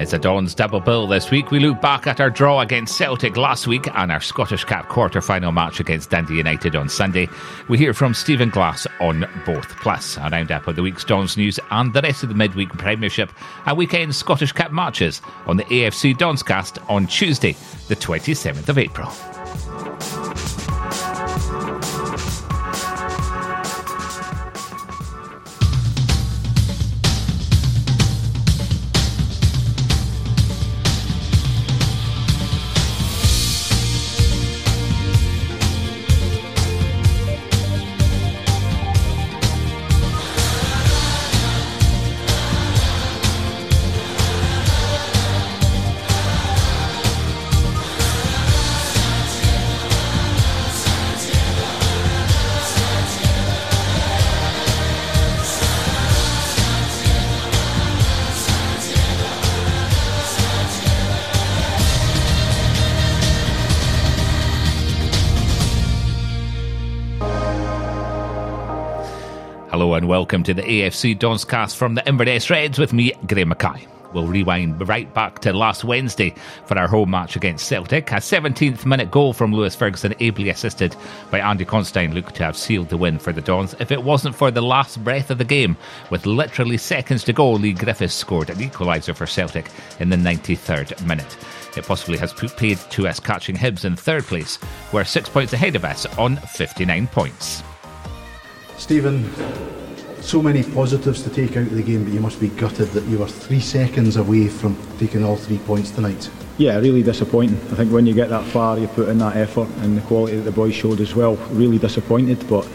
It's a Dons double bill this week. We look back at our draw against Celtic last week and our Scottish Cup quarter final match against Dundee United on Sunday. We hear from Stephen Glass on both. Plus, a roundup of the week's Dons news and the rest of the midweek Premiership and weekend Scottish Cup matches on the AFC Donscast on Tuesday, the 27th of April. And welcome to the AFC Donscast from the Inverness Reds with me, Graeme Mackay. We'll rewind right back to last Wednesday for our home match against Celtic. A 17th minute goal from Lewis Ferguson, ably assisted by Andy Considine, looked to have sealed the win for the Dons. If it wasn't for the last breath of the game, with literally seconds to go, Leigh Griffiths scored an equaliser for Celtic in the 93rd minute. It possibly has paid to us catching Hibs in third place, who are six points ahead of us on 59 points. Stephen, so many positives to take out of the game, but you must be gutted that you were three seconds away from taking all three points tonight. Yeah, really disappointing. I think when you get that far, you put in that effort and the quality that the boys showed as well. Really disappointed, but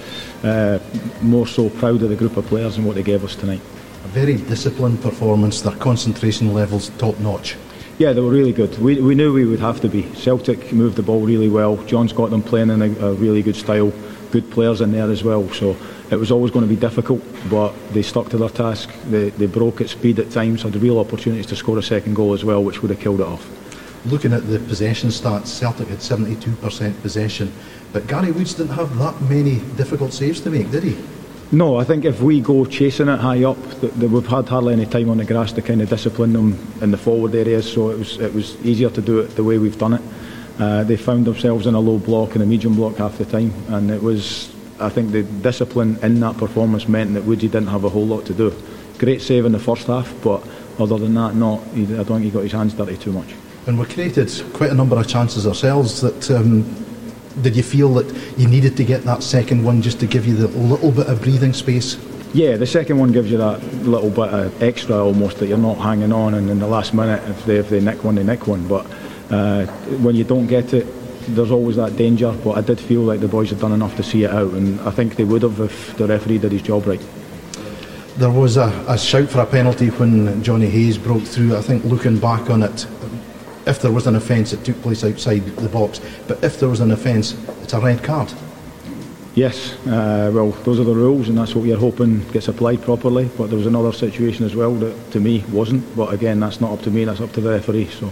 uh, more so proud of the group of players and what they gave us tonight. A very disciplined performance, their concentration levels top notch. Yeah, they were really good. We, we knew we would have to be. Celtic moved the ball really well. John's got them playing in a, a really good style. Good players in there as well. So it was always going to be difficult, but they stuck to their task. They, they broke at speed at times, had real opportunities to score a second goal as well, which would have killed it off. Looking at the possession stats, Celtic had 72% possession, but Gary Woods didn't have that many difficult saves to make, did he? No, I think if we go chasing it high up, that, that we've had hardly any time on the grass to kind of discipline them in the forward areas, so it was it was easier to do it the way we've done it. Uh, they found themselves in a low block and a medium block half the time, and it was I think the discipline in that performance meant that Woody didn't have a whole lot to do. Great save in the first half, but other than that, not. I don't think he got his hands dirty too much. And we created quite a number of chances ourselves. That um, did you feel that you needed to get that second one just to give you the little bit of breathing space? Yeah, the second one gives you that little bit of extra almost that you're not hanging on, and in the last minute, if they if they nick one, they nick one. But uh, when you don't get it, there's always that danger, but I did feel like the boys had done enough to see it out, and I think they would have if the referee did his job right. There was a, a shout for a penalty when Jonny Hayes broke through. I think looking back on it, if there was an offence, it took place outside the box. But if there was an offence, it's a red card. Yes, uh, well, those are the rules, and that's what we're hoping gets applied properly. But there was another situation as well that, to me, wasn't. But again, that's not up to me; that's up to the referee. So.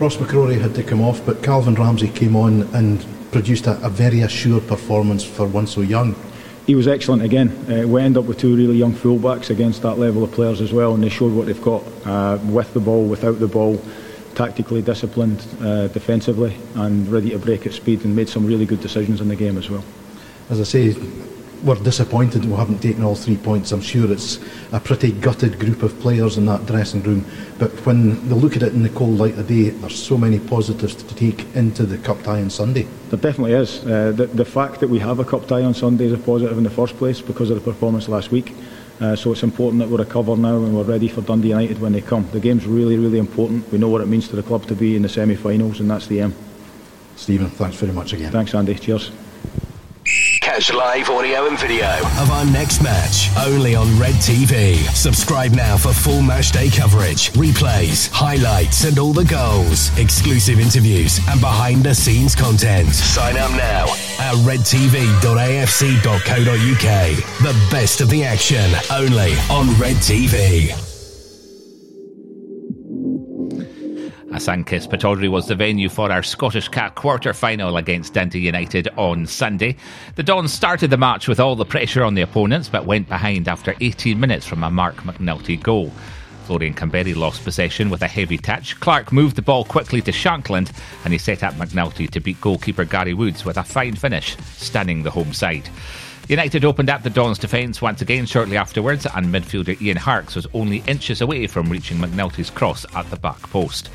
Ross McCrorie had to come off, but Calvin Ramsay came on and produced a, a very assured performance for one so young. He was excellent again. Uh, we end up with two really young fullbacks against that level of players as well, and they showed what they've got uh, with the ball, without the ball, tactically disciplined, uh, defensively, and ready to break at speed, and made some really good decisions in the game as well. As I say, we're disappointed we haven't taken all three points. I'm sure it's a pretty gutted group of players in that dressing room. But when they look at it in the cold light of day, there's so many positives to take into the cup tie on Sunday. There definitely is. Uh, the, the fact that we have a cup tie on Sunday is a positive in the first place because of the performance last week. Uh, so it's important that we recover now and we're ready for Dundee United when they come. The game's really, really important. We know what it means to the club to be in the semi-finals, and that's the aim. Stephen, thanks very much again. Thanks, Andy. Cheers. Catch live audio and video of our next match only on Red TV. Subscribe now for full match day coverage, replays, highlights, and all the goals, exclusive interviews, and behind the scenes content. Sign up now at redtv.afc.co.uk. The best of the action only on Red TV. Hasankeyf Pittodrie was the venue for our Scottish Cup quarter final against Dundee United on Sunday. The Dons started the match with all the pressure on the opponents but went behind after 18 minutes from a Marc McNulty goal. Florian Kamberi lost possession with a heavy touch. Clark moved the ball quickly to Shankland and he set up McNulty to beat goalkeeper Gary Woods with a fine finish, stunning the home side. United opened up the Dons' defence once again shortly afterwards, and midfielder Ian Harkes was only inches away from reaching McNulty's cross at the back post.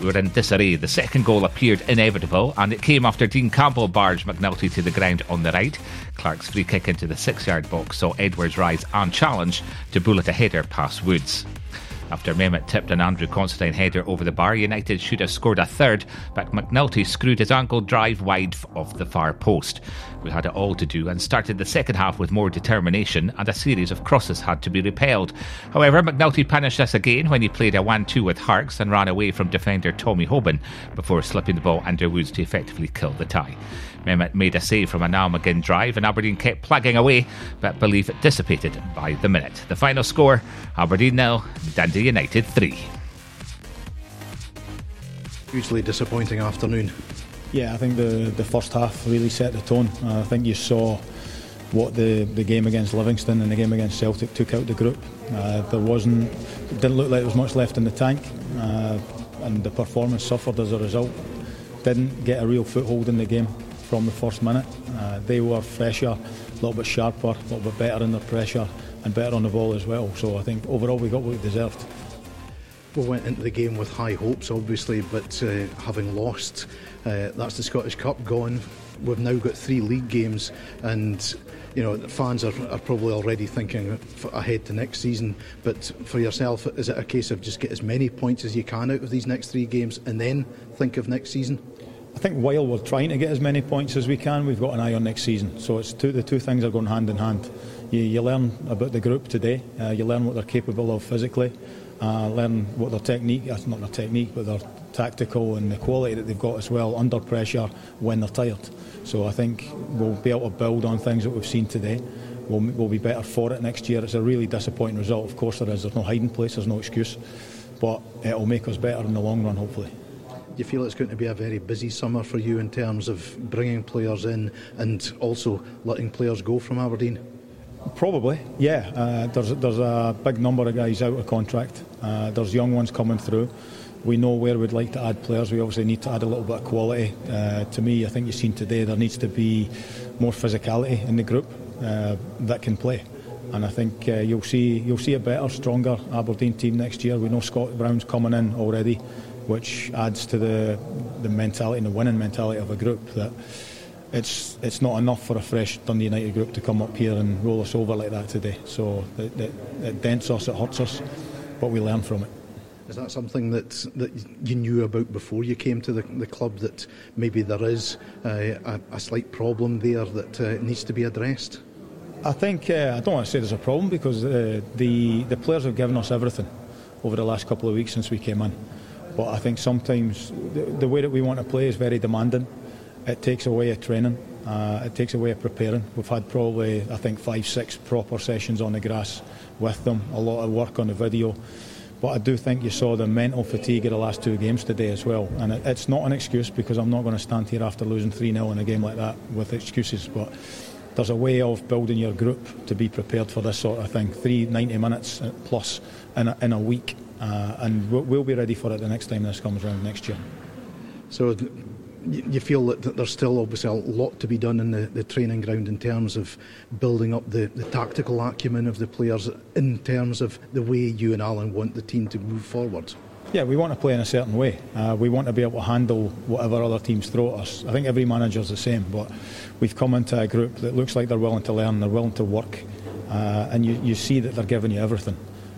We were in disarray. The second goal appeared inevitable, and it came after Dean Campbell barged McNulty to the ground on the right. Clark's free kick into the six yard box saw Edwards rise and challenge to bullet a header past Woods. After Mehmet tipped an Andrew Considine header over the bar, United should have scored a third, but McNulty screwed his ankle drive wide off the far post. We had it all to do and started the second half with more determination, and a series of crosses had to be repelled. However, McNulty punished us again when he played a 1 2 with Harkes and ran away from defender Tommy Hoban before slipping the ball under Woods to effectively kill the tie. Mehmet made a save from a Niall McGinn drive, and Aberdeen kept plugging away, but belief dissipated by the minute. The final score Aberdeen nil, Dundee United 3. Hugely disappointing afternoon. Yeah, I think the, the first half really set the tone. Uh, I think you saw what the, the game against Livingston and the game against Celtic took out the group. Uh, there wasn't, didn't look like there was much left in the tank, uh, and the performance suffered as a result. Didn't get a real foothold in the game from the first minute. Uh, they were fresher, a little bit sharper, a little bit better in their pressure, and better on the ball as well. So I think overall we got what we deserved. We went into the game with high hopes, obviously, but uh, having lost, uh, that's the Scottish Cup gone. We've now got three league games, and you know fans are, are probably already thinking ahead to next season. But for yourself, is it a case of just get as many points as you can out of these next three games, and then think of next season? I think while we're trying to get as many points as we can, we've got an eye on next season. So it's two, the two things are going hand in hand. You, you learn about the group today. Uh, you learn what they're capable of physically. Uh, learn what their technique, that's not their technique, but their tactical and the quality that they've got as well under pressure when they're tired. So I think we'll be able to build on things that we've seen today. We'll, we'll be better for it next year. It's a really disappointing result. Of course there is. There's no hiding place. There's no excuse. But it'll make us better in the long run, hopefully you feel it's going to be a very busy summer for you in terms of bringing players in and also letting players go from Aberdeen? Probably, yeah. Uh, there's there's a big number of guys out of contract. Uh, there's young ones coming through. We know where we'd like to add players. We obviously need to add a little bit of quality. Uh, to me, I think you've seen today there needs to be more physicality in the group uh, that can play. And I think uh, you'll see you'll see a better, stronger Aberdeen team next year. We know Scott Brown's coming in already which adds to the the mentality and the winning mentality of a group that it's it's not enough for a fresh Dundee United group to come up here and roll us over like that today. So it, it, it dents us, it hurts us, but we learn from it. Is that something that that you knew about before you came to the, the club that maybe there is uh, a, a, slight problem there that uh, needs to be addressed? I think uh, I don't want to say there's a problem because uh, the the players have given us everything over the last couple of weeks since we came in. But I think sometimes the, the way that we want to play is very demanding. It takes away a training. Uh, it takes away preparing. We've had probably, I think, five, six proper sessions on the grass with them. A lot of work on the video. But I do think you saw the mental fatigue of the last two games today as well. And it, it's not an excuse because I'm not going to stand here after losing 3 0 in a game like that with excuses. But there's a way of building your group to be prepared for this sort of thing. Three 90 minutes plus in a, in a week uh, and we'll be ready for it the next time this comes around next year. So you feel that there's still obviously a lot to be done in the, the training ground in terms of building up the, the, tactical acumen of the players in terms of the way you and Alan want the team to move forward? Yeah, we want to play in a certain way. Uh, we want to be able to handle whatever other teams throw at us. I think every manager's the same, but we've come into a group that looks like they're willing to learn, they're willing to work, uh, and you, you see that they're giving you everything.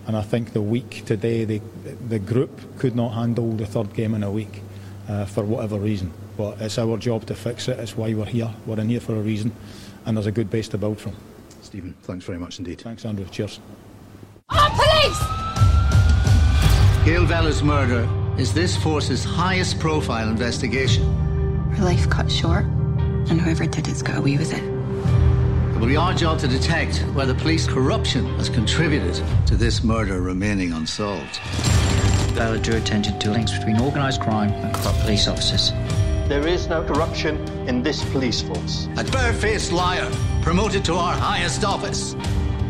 And I think the week today, the, the group could not handle the third game in a week uh, for whatever reason. But it's our job to fix it. It's why we're here. We're in here for a reason. And there's a good base to build from. Stephen, thanks very much indeed. Thanks, Andrew. Cheers. On police! Gail Vella's murder is this force's highest profile investigation. Her life cut short, and whoever did it's got away with it. It will be our job to detect whether police corruption has contributed to this murder remaining unsolved. Vella drew attention to links between organised crime and corrupt police officers. There is no corruption in this police force. A barefaced liar promoted to our highest office.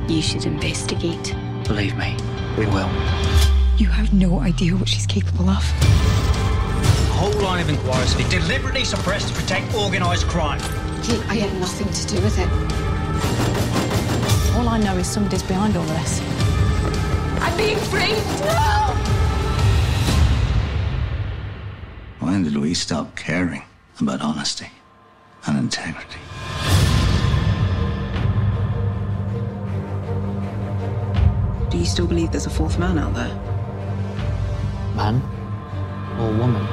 You should investigate. Believe me, we will. You have no idea what she's capable of. A whole line of inquiries is deliberately suppressed to protect organised crime. Kate, I had nothing to do with it. All I know is somebody's behind all this. I'm being framed. No! When did we stop caring about honesty and integrity? Do you still believe there's a fourth man out there? Man or woman?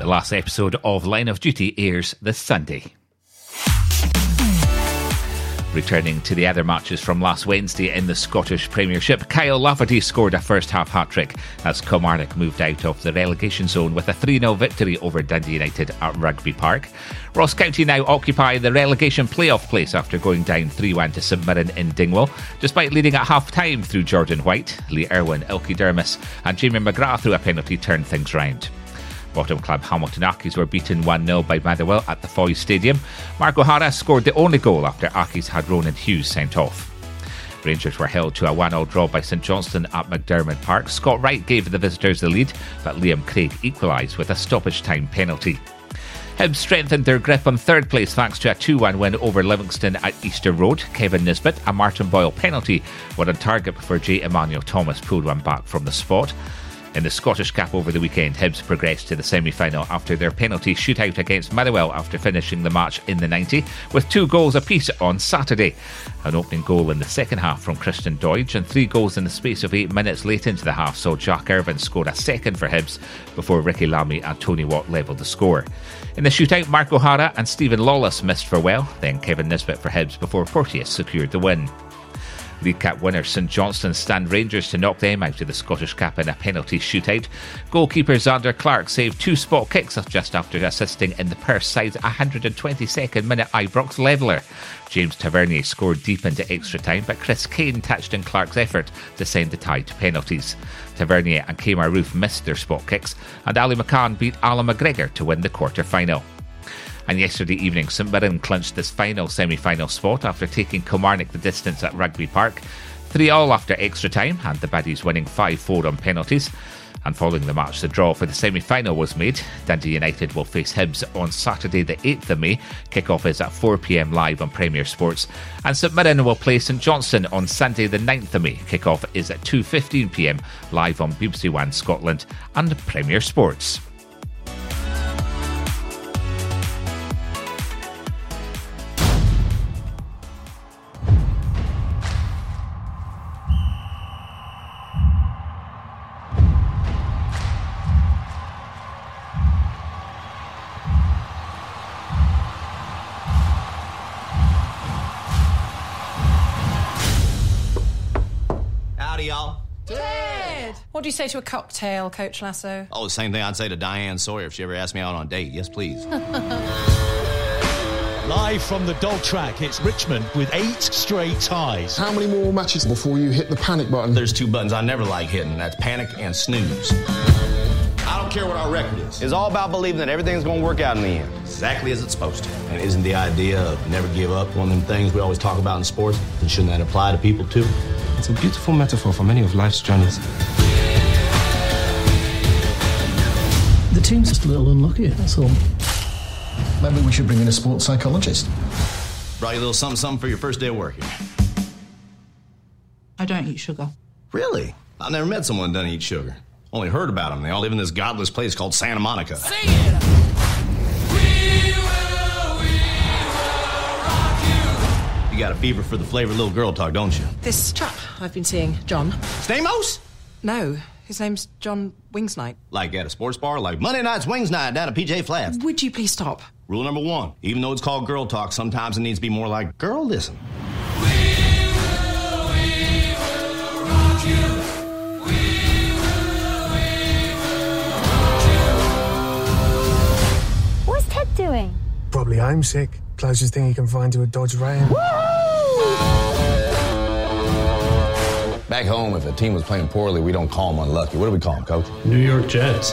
The last episode of Line of Duty airs this Sunday. Returning to the other matches from last Wednesday in the Scottish Premiership, Kyle Lafferty scored a first half hat trick as Kilmarnock moved out of the relegation zone with a 3 0 victory over Dundee United at Rugby Park. Ross County now occupy the relegation playoff place after going down 3 1 to St Mirren in Dingwall, despite leading at half time through Jordan White, Lee Erwin, Ilkay Durmus, and Jamie McGrath through a penalty turned things round. Bottom club Hamilton Accies were beaten 1 0 by Motherwell at the Foy Stadium. Mark O'Hara scored the only goal after Accies had Ronan Hughes sent off. Rangers were held to a 1 0 draw by St Johnstone at McDiarmid Park. Scott Wright gave the visitors the lead, but Liam Craig equalised with a stoppage time penalty. Hibs strengthened their grip on third place thanks to a 2 1 win over Livingston at Easter Road. Kevin Nisbet, a Martin Boyle penalty, were on target before Jay Emmanuel Thomas pulled one back from the spot. In the Scottish Cup over the weekend, Hibs progressed to the semi final after their penalty shootout against Motherwell after finishing the match in the 90, with two goals apiece on Saturday. An opening goal in the second half from Christian Doidge and three goals in the space of eight minutes late into the half saw Jack Irvine score a second for Hibs before Ricki Lamie and Tony Watt levelled the score. In the shootout, Mark O'Hara and Steven Lawless missed for well, then Kevin Nisbet for Hibs before Porteous secured the win. League Cup winner St Johnstone stand Rangers to knock them out of the Scottish Cup in a penalty shootout. Goalkeeper Zander Clark saved two spot kicks just after assisting in the Perth side's 122nd minute Ibrox leveller. James Tavernier scored deep into extra time, but Chris Kane touched in Clark's effort to send the tie to penalties. Tavernier and Kemar Roofe missed their spot kicks, and Ali McCann beat Allan McGregor to win the quarter final. And yesterday evening, St Mirren clinched this final semi final spot after taking Kilmarnock the distance at Rugby Park. 3 all after extra time, and the Buddies winning 5 4 on penalties. And following the match, the draw for the semi final was made. Dundee United will face Hibs on Saturday, the 8th of May. Kickoff is at 4 pm live on Premier Sports. And St Mirren will play St Johnstone on Sunday, the 9th of May. Kickoff is at 2.15 pm live on BBC One Scotland and Premier Sports. You say to a cocktail, Coach Lasso? Oh, the same thing I'd say to Diane Sawyer if she ever asked me out on a date. Yes, please. Live from the dog track, it's Richmond with eight straight ties. How many more matches before you hit the panic button? There's two buttons I never like hitting. That's panic and snooze. I don't care what our record is. It's all about believing that everything's going to work out in the end, exactly as it's supposed to. And isn't the idea of never give up one of them things we always talk about in sports? And shouldn't that apply to people too? It's a beautiful metaphor for many of life's journeys. Team's just a little unlucky, that's all. Maybe we should bring in a sports psychologist. Brought you a little something, something for your first day of work here. I don't eat sugar. Really? I've never met someone that doesn't eat sugar. Only heard about them. They all live in this godless place called Santa Monica. You got a fever for the flavor little girl talk, don't you? This chap I've been seeing, John. Stamos? No, his name's John Wingsnight. Like at a sports bar, like Monday night's wings night down at PJ Flats. Would you please stop? Rule number one: even though it's called girl talk, sometimes it needs to be more like girl listen. What's Ted doing? Probably homesick. Closest thing he can find to a Dodge Ram. Back home, if a team was playing poorly, we don't call them unlucky. What do we call them, coach? New York Jets.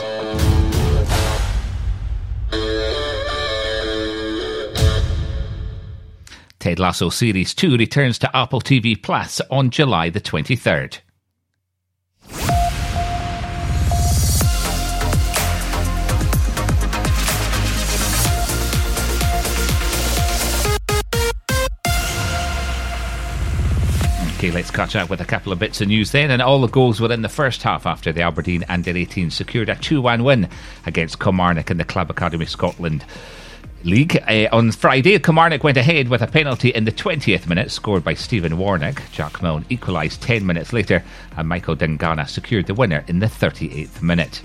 Ted Lasso Series 2 returns to Apple TV Plus on July the 23rd. Okay, let's catch up with a couple of bits of news then. And all the goals were in the first half after the Aberdeen Under 18 secured a 2 1 win against Kilmarnock in the Club Academy Scotland. League. Uh, on Friday, Kilmarnock went ahead with a penalty in the 20th minute, scored by Stephen Warnock. Jack Milne equalised 10 minutes later, and Michael Dingana secured the winner in the 38th minute.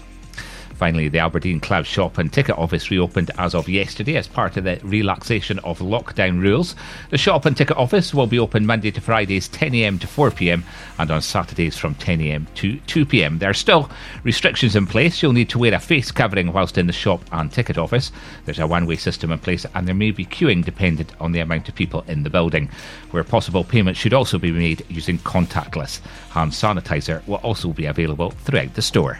Finally, the Aberdeen Club shop and ticket office reopened as of yesterday as part of the relaxation of lockdown rules. The shop and ticket office will be open Monday to Fridays 10am to 4pm and on Saturdays from 10am to 2pm. There are still restrictions in place. You'll need to wear a face covering whilst in the shop and ticket office. There's a one way system in place and there may be queuing dependent on the amount of people in the building. Where possible, payment should also be made using contactless. Hand sanitizer will also be available throughout the store.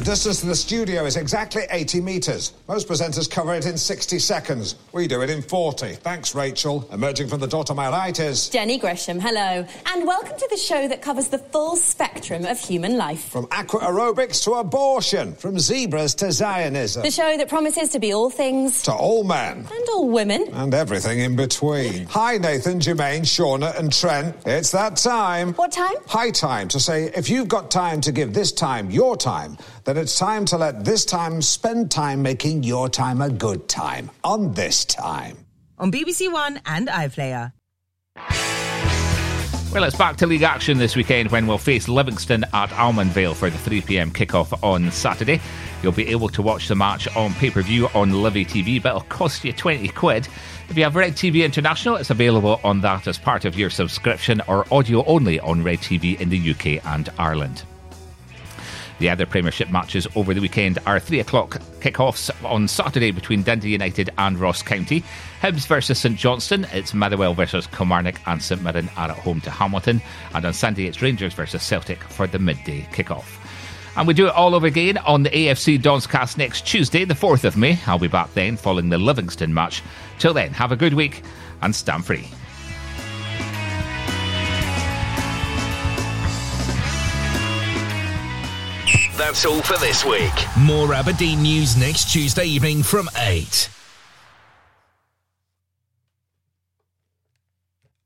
The distance to the studio is exactly 80 metres. Most presenters cover it in 60 seconds. We do it in 40. Thanks, Rachel. Emerging from the daughter mile is Jenny Gresham, hello. And welcome to the show that covers the full spectrum of human life. From aqua aerobics to abortion, from zebras to Zionism. The show that promises to be all things to all men and all women and everything in between. Hi, Nathan, Jermaine, Shauna, and Trent. It's that time. What time? High time to say if you've got time to give this time your time that it's time to let this time spend time making your time a good time on this time. On BBC One and iPlayer. Well, it's back to league action this weekend when we'll face Livingston at Almondvale for the 3pm kickoff on Saturday. You'll be able to watch the match on pay per view on Livy TV, but it'll cost you 20 quid. If you have Red TV International, it's available on that as part of your subscription or audio only on Red TV in the UK and Ireland. The other Premiership matches over the weekend are 3 o'clock kickoffs on Saturday between Dundee United and Ross County. Hibs versus St Johnstone, it's Motherwell versus Kilmarnock, and St Mirren are at home to Hamilton. And on Sunday, it's Rangers versus Celtic for the midday kickoff. And we do it all over again on the AFC Donscast next Tuesday, the 4th of May. I'll be back then following the Livingston match. Till then, have a good week and stand free. That's all for this week. More Aberdeen news next Tuesday evening from 8.